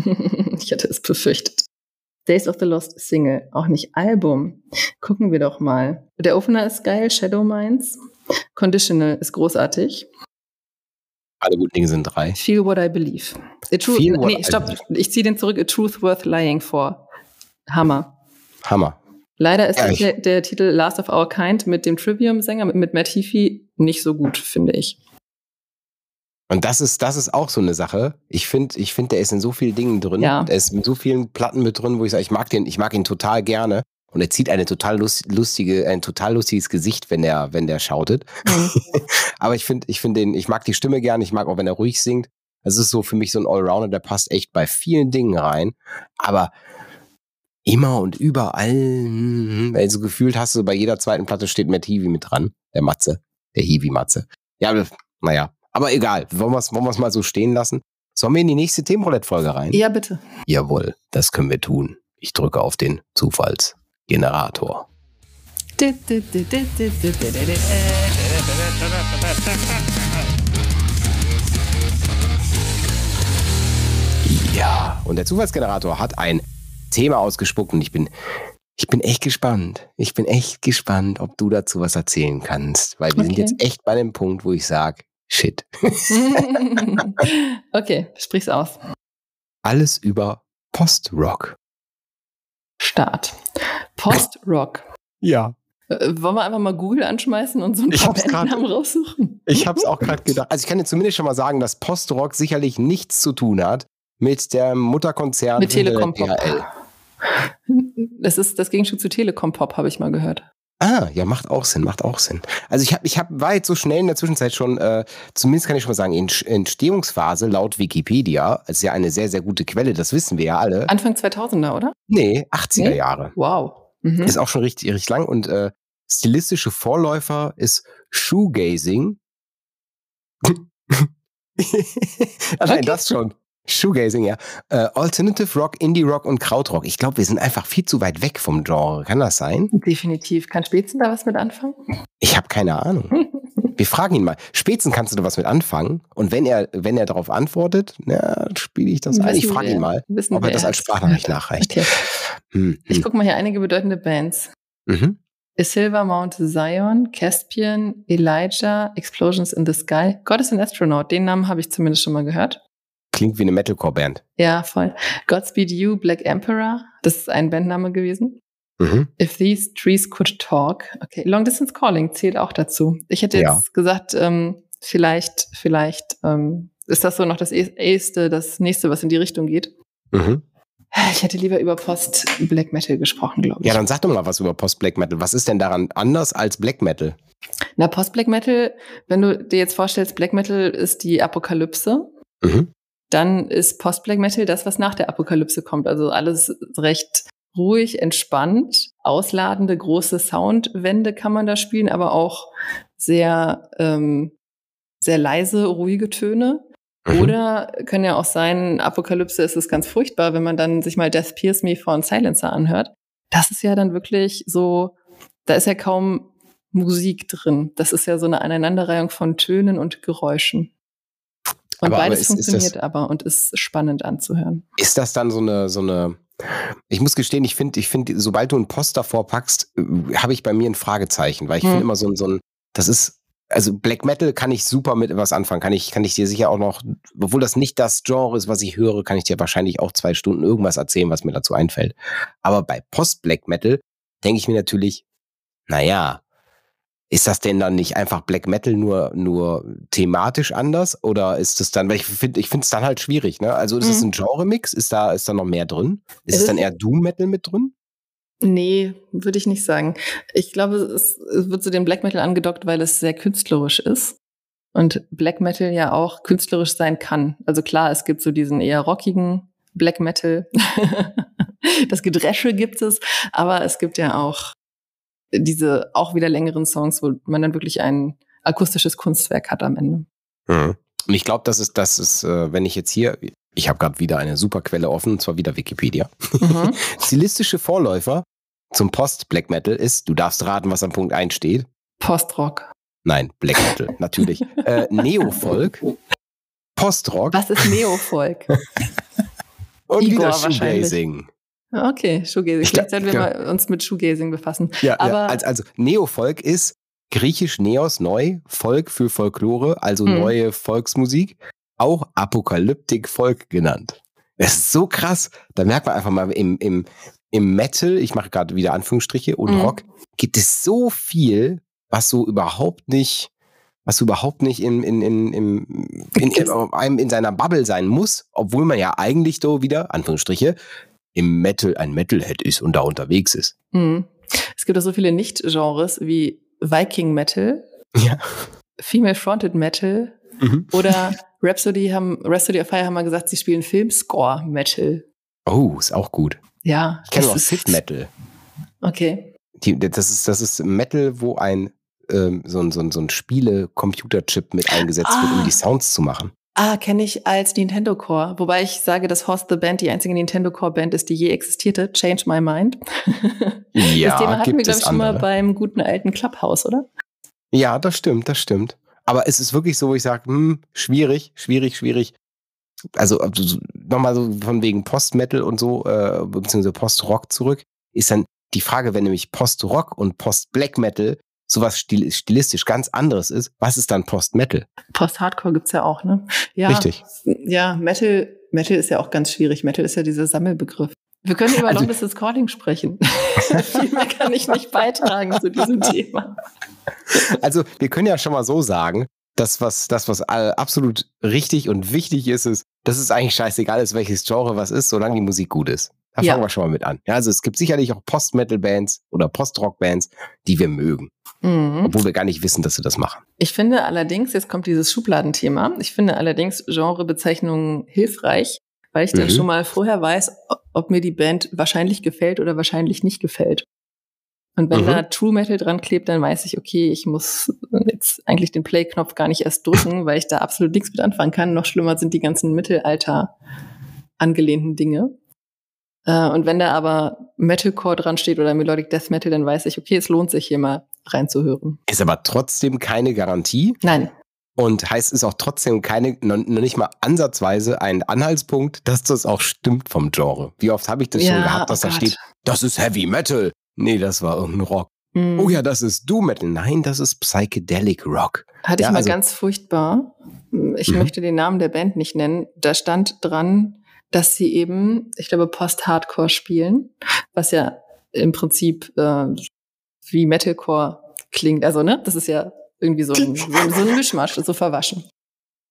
ich hatte es befürchtet. Days of the Lost Single, auch nicht Album. Gucken wir doch mal. Der Opener ist geil, Shadow Minds. Conditional ist großartig. Alle guten Dinge sind drei. Feel What I Believe. A truth, Feel nee, I stopp. Believe. Ich ziehe den zurück. A Truth Worth Lying for. Hammer. Hammer. Leider ist Ja, der, der Titel Last of Our Kind mit dem Trivium-Sänger, mit, mit Matt Heafy, nicht so gut, finde ich. Und das ist, das ist auch so eine Sache. Ich finde, ich finde, der ist in so vielen Dingen drin. Ja. Der ist in so vielen Platten mit drin, wo ich sage, ich mag den, ich mag ihn total gerne. Und er zieht eine total lust- lustige, ein total lustiges Gesicht, wenn der, wenn der schautet. Mhm. Aber ich finde, ich finde den, ich mag die Stimme gerne, ich mag auch, wenn er ruhig singt. Es ist so für mich so ein Allrounder, der passt echt bei vielen Dingen rein. Aber immer und überall, mm, weil so gefühlt hast du bei jeder zweiten Platte steht Matt Heavy mit dran. Der Matze. Der Heavy-Matze. Ja, naja. Aber egal. Wollen wir es wollen wir's mal so stehen lassen? Sollen wir in die nächste Themenroulette-Folge rein? Ja, bitte. Jawohl, das können wir tun. Ich drücke auf den Zufallsgenerator. Ja, und der Zufallsgenerator hat ein Thema ausgespuckt und ich bin, ich bin echt gespannt. Ich bin echt gespannt, ob du dazu was erzählen kannst, weil wir sind Okay. jetzt echt bei dem Punkt, wo ich sage, shit, okay, sprich's aus. alles über Post-Rock. Start. Post-Rock. Ja. Äh, wollen wir einfach mal Google anschmeißen und so ein Ich paar hab's grad- Bandnamen raussuchen? Ich habe es auch gerade gedacht. Also ich kann dir zumindest schon mal sagen, dass Post-Rock sicherlich nichts zu tun hat mit der Mutterkonzern Mit Telekom Pop. Das ist das Gegenstück zu Telekom Pop, habe ich mal gehört. Ah, ja, macht auch Sinn, macht auch Sinn. Also ich hab, ich hab, war jetzt so schnell in der Zwischenzeit schon, äh, zumindest kann ich schon mal sagen, in Entstehungsphase laut Wikipedia, ist ja eine sehr, sehr gute Quelle, das wissen wir ja alle. Anfang 2000er, oder? Nee, 80er Nee? Jahre. Wow. Mhm. Ist auch schon richtig, richtig lang und äh, stilistische Vorläufer ist Shoegazing. Allein Okay. das schon. Shoegazing, ja. Äh, Alternative Rock, Indie Rock und Krautrock. Ich glaube, wir sind einfach viel zu weit weg vom Genre. Kann das sein? Definitiv. Kann Spätzen da was mit anfangen? Ich habe keine Ahnung. Wir fragen ihn mal. Spätzen kannst du da was mit anfangen? Und wenn er, wenn er darauf antwortet, na, spiele ich das ein. Ich Wissen frage ihn mal, wissen ob er das als. Sprachnachricht nachreicht. Okay. Hm, Ich hm. gucke mal hier einige bedeutende Bands. Mhm. A Silver Mount Zion, Caspian, Elijah, Explosions in the Sky. God is an Astronaut. Den Namen habe ich zumindest schon mal gehört. Klingt wie eine Metalcore-Band. Ja, voll. Godspeed You, Black Emperor. Das ist ein Bandname gewesen. Mhm. If These Trees Could Talk. Okay, Long Distance Calling zählt auch dazu. Ich hätte jetzt Ja. gesagt, gesagt, ähm, vielleicht, vielleicht ähm, ist das so noch das erste, das nächste, was in die Richtung geht. Mhm. Ich hätte lieber über Post Black Metal gesprochen, glaube ich. Ja, dann sag doch mal was über Post-Black Metal. Was ist denn daran anders als Black Metal? Na, Post Black Metal, wenn du dir jetzt vorstellst, Black Metal ist die Apokalypse, Mhm. Dann ist Post Black Metal das, was nach der Apokalypse kommt. Also alles recht ruhig, entspannt, ausladende große Soundwände kann man da spielen, aber auch sehr, ähm, sehr leise, ruhige Töne. Mhm. Oder können ja auch sein, Apokalypse ist es ganz furchtbar, wenn man dann sich mal Death Pierce Me von Silencer anhört. Das ist ja dann wirklich so, da ist ja kaum Musik drin. Das ist ja so eine Aneinanderreihung von Tönen und Geräuschen. Und aber, beides aber ist, funktioniert ist das, aber und ist spannend anzuhören. Ist das dann so eine, so eine, ich muss gestehen, ich finde, ich finde, sobald du einen Post davor packst, äh, habe ich bei mir ein Fragezeichen, weil ich hm. finde immer so ein, so ein, das ist, also Black Metal kann ich super mit was anfangen. Kann ich, kann ich dir sicher auch noch, obwohl das nicht das Genre ist, was ich höre, kann ich dir wahrscheinlich auch zwei Stunden irgendwas erzählen, was mir dazu einfällt. Aber bei Post-Black Metal denke ich mir natürlich, naja, ist das denn dann nicht einfach Black Metal nur, nur thematisch anders? Oder ist es dann, weil ich finde, ich finde es dann halt schwierig, ne? Also ist es mhm. ein Genre-Mix? Ist da, ist da noch mehr drin? Ist, ist es dann eher Doom-Metal mit drin? Nee, würde ich nicht sagen. Ich glaube, es, es wird zu dem Black Metal angedockt, weil es sehr künstlerisch ist. Und Black Metal ja auch künstlerisch sein kann. Also klar, es gibt so diesen eher rockigen Black Metal. das Gedresche gibt es, aber es gibt ja auch diese auch wieder längeren Songs, wo man dann wirklich ein akustisches Kunstwerk hat am Ende. Mhm. Und ich glaube, das ist, das ist, äh, wenn ich jetzt hier, ich habe gerade wieder eine super Quelle offen, und zwar wieder Wikipedia. Mhm. Stilistische Vorläufer zum Post-Black Metal ist, du darfst raten, was am Punkt 1 steht. Postrock. Nein, Black Metal, natürlich. Äh, Neofolk. Postrock. Was ist Neofolk? Und Igor wieder Shoegazing. Okay, Shoegazing. Vielleicht sollten wir ja. mal uns mit Shoegazing befassen. Ja, Aber ja. Also, also Neofolk ist griechisch Neos neu, Volk für Folklore, also hm. neue Volksmusik, auch Apokalyptik Volk genannt. Das ist so krass. Da merkt man einfach mal im, im, im Metal, ich mache gerade wieder Anführungsstriche, und mhm. Rock, gibt es so viel, was so überhaupt nicht, was überhaupt nicht in, in, in, in, in, in, einem in seiner Bubble sein muss, obwohl man ja eigentlich so wieder, Anführungsstriche, im Metal ein Metalhead ist und da unterwegs ist. Mhm. Es gibt auch so viele Nicht-Genres wie Viking Metal, ja. Female Fronted Metal mhm. oder Rhapsody haben, Rhapsody of Fire haben mal gesagt, sie spielen Filmscore Metal. Oh, ist auch gut. Ja. Ich kenne auch Sid Metal. Okay. Die, das, ist, das ist Metal, wo ein ähm, so ein, so ein, so ein Spiele-Computerchip mit eingesetzt ah. wird, um ah. die Sounds zu machen. Ah, kenne ich als Nintendo Core. Wobei ich sage, dass Horst the Band die einzige Nintendo Core Band ist, die je existierte. Change my mind. ja, das Thema hatten wir, glaube ich, schon mal beim guten alten Clubhouse, oder? Ja, das stimmt, das stimmt. Aber es ist wirklich so, wo ich sage, hm, schwierig, schwierig, schwierig. Also, nochmal so von wegen Post-Metal und so, äh, beziehungsweise Post-Rock zurück, ist dann die Frage, wenn nämlich Post-Rock und Post-Black Metal sowas stil stilistisch ganz anderes ist, was ist dann Post-Metal? Post-Hardcore gibt's ja auch, ne? Ja, Richtig. Ja, Metal, Metal ist ja auch ganz schwierig. Metal ist ja dieser Sammelbegriff. Wir können über also, Long Distance Calling sprechen. Viel mehr kann ich nicht beitragen zu diesem Thema. Also, wir können ja schon mal so sagen, das, was, das, was absolut richtig und wichtig ist, ist, dass es eigentlich scheißegal ist, welches Genre was ist, solange die Musik gut ist. Da ja. fangen wir schon mal mit an. Ja, also es gibt sicherlich auch Post-Metal-Bands oder Post-Rock-Bands, die wir mögen. Mhm. Obwohl wir gar nicht wissen, dass sie das machen. Ich finde allerdings, jetzt kommt dieses Schubladenthema, ich finde allerdings Genrebezeichnungen hilfreich, weil ich dann mhm. schon mal vorher weiß, ob mir die Band wahrscheinlich gefällt oder wahrscheinlich nicht gefällt. Und wenn mhm. da True Metal dran klebt, dann weiß ich, okay, ich muss jetzt eigentlich den Play-Knopf gar nicht erst drücken, weil ich da absolut nichts mit anfangen kann. Noch schlimmer sind die ganzen Mittelalter angelehnten Dinge. Äh, und wenn da aber Metalcore dran steht oder Melodic Death Metal, dann weiß ich, okay, es lohnt sich hier mal reinzuhören. Ist aber trotzdem keine Garantie. Nein. Und heißt es auch trotzdem keine, noch nicht mal ansatzweise ein Anhaltspunkt, dass das auch stimmt vom Genre. Wie oft habe ich das ja, schon gehabt, dass oh da steht, das ist Heavy Metal. Nee, das war irgendein Rock. Mm. Oh ja, das ist Doom Metal. Nein, das ist Psychedelic Rock. Hatte ja, ich mal also, ganz furchtbar. Ich mhm. möchte den Namen der Band nicht nennen. Da stand dran, dass sie eben, ich glaube, Post-Hardcore spielen, was ja im Prinzip äh, wie Metalcore klingt. Also, ne, das ist ja irgendwie so ein, so, so ein Mischmasch, so verwaschen.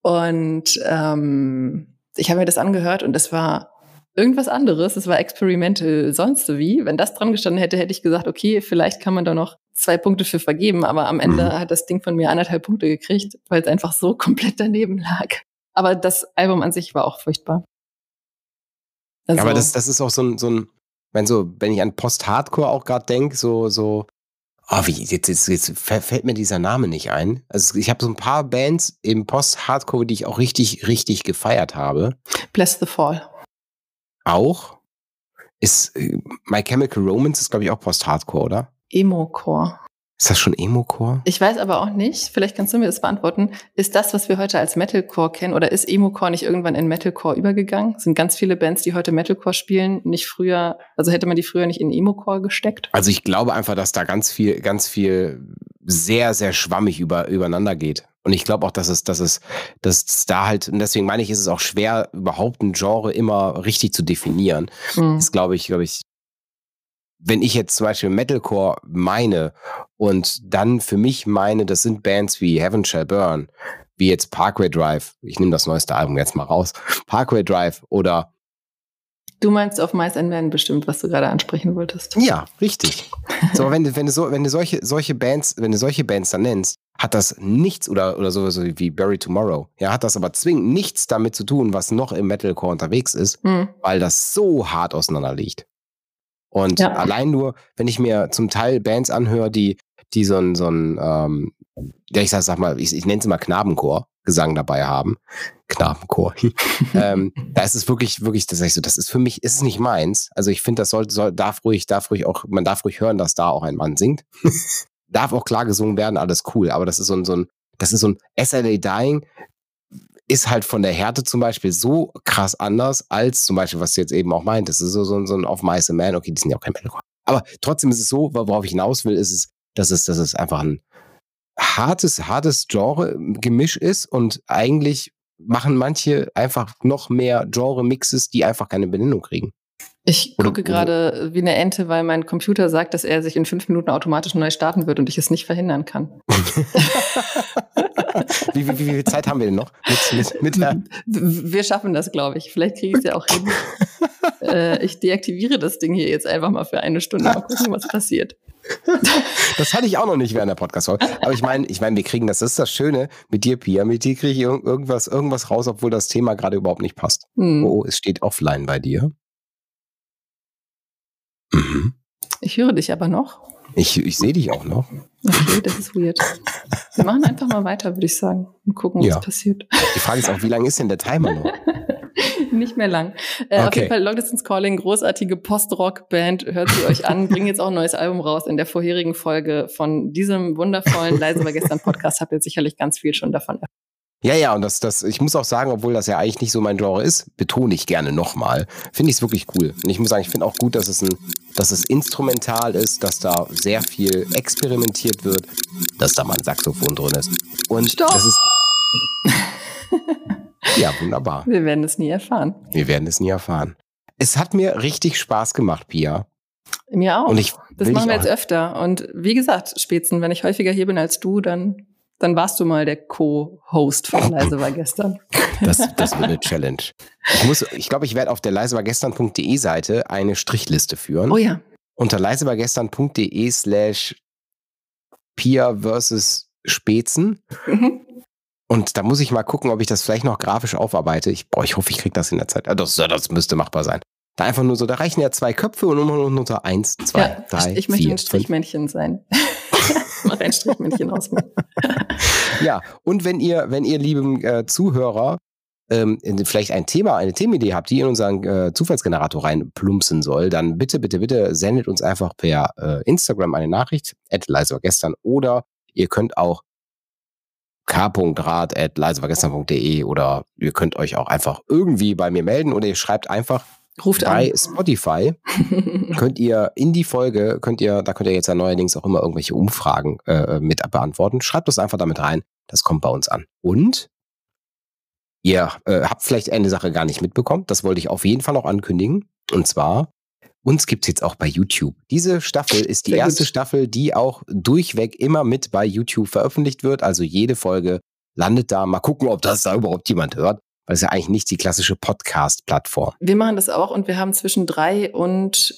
Und ähm, ich habe mir das angehört und es war irgendwas anderes. Es war experimental sonst wie. Wenn das dran gestanden hätte, hätte ich gesagt, okay, vielleicht kann man da noch zwei Punkte für vergeben. Aber am Ende mhm. hat das Ding von mir anderthalb Punkte gekriegt, weil es einfach so komplett daneben lag. Aber das Album an sich war auch furchtbar. Also, aber das, das ist auch so ein, so ein, wenn so, wenn ich an Post-Hardcore auch gerade denke, so, so, Oh, wie, jetzt, jetzt, jetzt fällt mir dieser Name nicht ein. Also ich habe so ein paar Bands im Post-Hardcore, die ich auch richtig, richtig gefeiert habe. Bless the Fall. Auch? Ist äh, My Chemical Romance ist, glaube ich, auch Post-Hardcore, oder? Emo-Core. Ist das schon Emo-Core? Ich weiß aber auch nicht, vielleicht kannst du mir das beantworten. Ist das, was wir heute als Metalcore kennen, oder ist Emo-Core nicht irgendwann in Metalcore übergegangen? Sind ganz viele Bands, die heute Metalcore spielen, nicht früher, also hätte man die früher nicht in Emo-Core gesteckt? Also ich glaube einfach, dass da ganz viel, ganz viel sehr, sehr schwammig über, übereinander geht. Und ich glaube auch, dass es, dass es, dass es da halt, und deswegen meine ich, ist es auch schwer, überhaupt ein Genre immer richtig zu definieren. Mhm. Das glaube ich, glaube ich, wenn ich jetzt zum Beispiel Metalcore meine und dann für mich meine, das sind Bands wie Heaven Shall Burn, wie jetzt Parkway Drive, ich nehme das neueste Album jetzt mal raus, Parkway Drive oder Du meinst auf Mice and Men bestimmt, was du gerade ansprechen wolltest. Ja, richtig. So, wenn du, wenn du so, wenn du solche, solche Bands, wenn du solche Bands dann nennst, hat das nichts oder, oder so wie Barry Tomorrow. Ja, hat das aber zwingend nichts damit zu tun, was noch im Metalcore unterwegs ist, mhm. weil das so hart auseinander liegt. Und ja. allein nur, wenn ich mir zum Teil Bands anhöre, die, die so ein, so ein ähm, ja, ich sag, sag mal, ich, ich nenne es mal Knabenchor, Gesang dabei haben. Knabenchor. ähm, da ist es wirklich, wirklich, das ich so, das ist für mich, ist es nicht meins. Also ich finde, das sollte, soll, darf ruhig, darf ruhig auch, man darf ruhig hören, dass da auch ein Mann singt. darf auch klar gesungen werden, alles cool. Aber das ist so ein, so ein, das ist so ein SLA Dying, ist halt von der Härte zum Beispiel so krass anders als zum Beispiel, was du jetzt eben auch meint. Das ist so, so, so ein Off Mice Man. Okay, die sind ja auch kein Metalcore. Aber trotzdem ist es so, worauf ich hinaus will, ist es, dass es, dass es einfach ein hartes, hartes Genre-Gemisch ist und eigentlich machen manche einfach noch mehr Genre-Mixes, die einfach keine Benennung kriegen. Ich gucke gerade wie eine Ente, weil mein Computer sagt, dass er sich in fünf Minuten automatisch neu starten wird und ich es nicht verhindern kann. wie, wie, wie, viel Zeit haben wir denn noch? Mit, mit, mit wir schaffen das, glaube ich. Vielleicht kriege ich es ja auch hin. äh, ich deaktiviere das Ding hier jetzt einfach mal für eine Stunde. Mal gucken, was passiert. Das hatte ich auch noch nicht während der Podcast-Folge. Aber ich meine, ich meine, wir kriegen, das ist das Schöne mit dir, Pia. Mit dir kriege ich irgendwas, irgendwas raus, obwohl das Thema gerade überhaupt nicht passt. Hm. Oh, es steht offline bei dir. Mhm. Ich höre dich aber noch. Ich, ich sehe dich auch noch. Okay, das ist weird. Wir machen einfach mal weiter, würde ich sagen, und gucken, ja. was passiert. Die Frage ist auch, wie lang ist denn der Timer noch? Nicht mehr lang. Äh, okay. Auf jeden Fall Long Distance Calling, großartige Post-Rock-Band, hört sie euch an, bringen jetzt auch ein neues Album raus. In der vorherigen Folge von diesem wundervollen Leise war gestern Podcast habt ihr sicherlich ganz viel schon davon ja, ja, und das, das, ich muss auch sagen, obwohl das ja eigentlich nicht so mein Genre ist, betone ich gerne nochmal. Finde ich es wirklich cool. Und ich muss sagen, ich finde auch gut, dass es ein, dass es instrumental ist, dass da sehr viel experimentiert wird, dass da mal ein Saxophon drin ist. Und Stopp. das ist. ja, wunderbar. Wir werden es nie erfahren. Wir werden es nie erfahren. Es hat mir richtig Spaß gemacht, Pia. Mir auch. Und ich das machen wir jetzt öfter. Und wie gesagt, Spätzen, wenn ich häufiger hier bin als du, dann dann warst du mal der Co-Host von Leise war gestern. Das, das wird eine Challenge. Ich muss, ich glaube, ich werde auf der leisewargestern.de Seite eine Strichliste führen. Oh ja. Unter leisewargestern.de slash Pia versus Spätzen. Mhm. Und da muss ich mal gucken, ob ich das vielleicht noch grafisch aufarbeite. Ich, boah, ich hoffe, ich kriege das in der Zeit. Das, das müsste machbar sein. Da einfach nur so, da reichen ja zwei Köpfe und nur unter eins, zwei, ja, drei, ich, ich möchte ein Strichmännchen sein. Mach ein Strichmännchen aus mir. ja, und wenn ihr, wenn ihr, lieben äh, Zuhörer, ähm, vielleicht ein Thema, eine Themenidee habt, die in unseren äh, Zufallsgenerator reinplumpsen soll, dann bitte, bitte, bitte sendet uns einfach per äh, Instagram eine Nachricht, at gestern, oder ihr könnt auch k.rad.leisewargestern.de oder ihr könnt euch auch einfach irgendwie bei mir melden oder ihr schreibt einfach Ruft bei an. Spotify könnt ihr in die Folge, könnt ihr, da könnt ihr jetzt ja neuerdings auch immer irgendwelche Umfragen äh, mit beantworten. Schreibt das einfach damit rein. Das kommt bei uns an. Und ihr äh, habt vielleicht eine Sache gar nicht mitbekommen. Das wollte ich auf jeden Fall noch ankündigen. Und zwar, uns gibt's jetzt auch bei YouTube. Diese Staffel ist die Sehr erste gut. Staffel, die auch durchweg immer mit bei YouTube veröffentlicht wird. Also jede Folge landet da. Mal gucken, ob das da überhaupt jemand hört weil es ja eigentlich nicht die klassische Podcast-Plattform. Wir machen das auch und wir haben zwischen drei und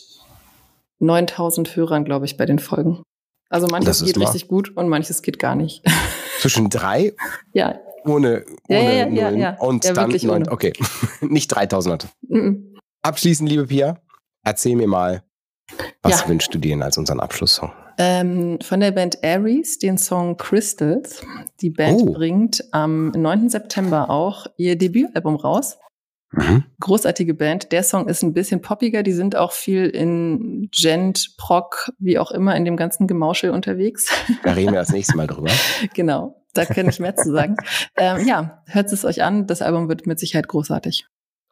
9000 Hörern, glaube ich, bei den Folgen. Also manches geht richtig gut und manches geht gar nicht. Zwischen drei? ja. Ohne, ohne ja, ja, ja, ja, und dann neun. Okay, nicht 3000. Mhm. Abschließend, liebe Pia, erzähl mir mal, was wünschst du dir als unseren Abschlusssong? Ähm, von der Band Aries, den Song Crystals. Die Band Oh. bringt am 9. September auch ihr Debütalbum raus. Mhm. Großartige Band. Der Song ist ein bisschen poppiger. Die sind auch viel in Gent, Proc, wie auch immer, in dem ganzen Gemauschel unterwegs. Da reden wir das nächste Mal drüber. genau. Da kann ich mehr zu sagen. Ähm, ja, hört es euch an. Das Album wird mit Sicherheit großartig.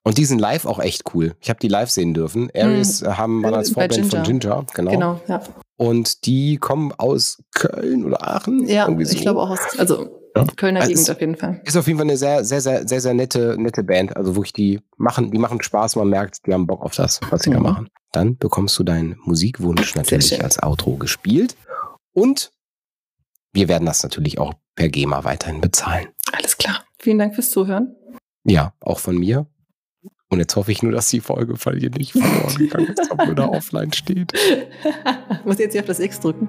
Und die sind live auch echt cool. Ich habe die live sehen dürfen. Aries äh, haben waren als Vorband von Ginger. Ginger, genau. Genau, ja. Und die kommen aus Köln oder Aachen. Ja, so. ich glaube auch aus, also Ja. Kölner Also Gegend auf jeden Fall. Ist auf jeden Fall eine sehr, sehr, sehr, sehr, sehr nette, nette Band. Also wirklich, die machen, die machen Spaß. Man merkt, die haben Bock auf das, was sie da Mhm. machen. Dann bekommst du deinen Musikwunsch natürlich als Outro gespielt. Und wir werden das natürlich auch per GEMA weiterhin bezahlen. Alles klar. Vielen Dank fürs Zuhören. Ja, auch von mir. Und jetzt hoffe ich nur, dass die Folge von dir nicht verloren gegangen ist, ob nur da offline steht. Muss jetzt hier auf das X drücken.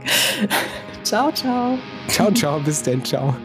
ciao, ciao. Ciao, ciao, bis denn, ciao.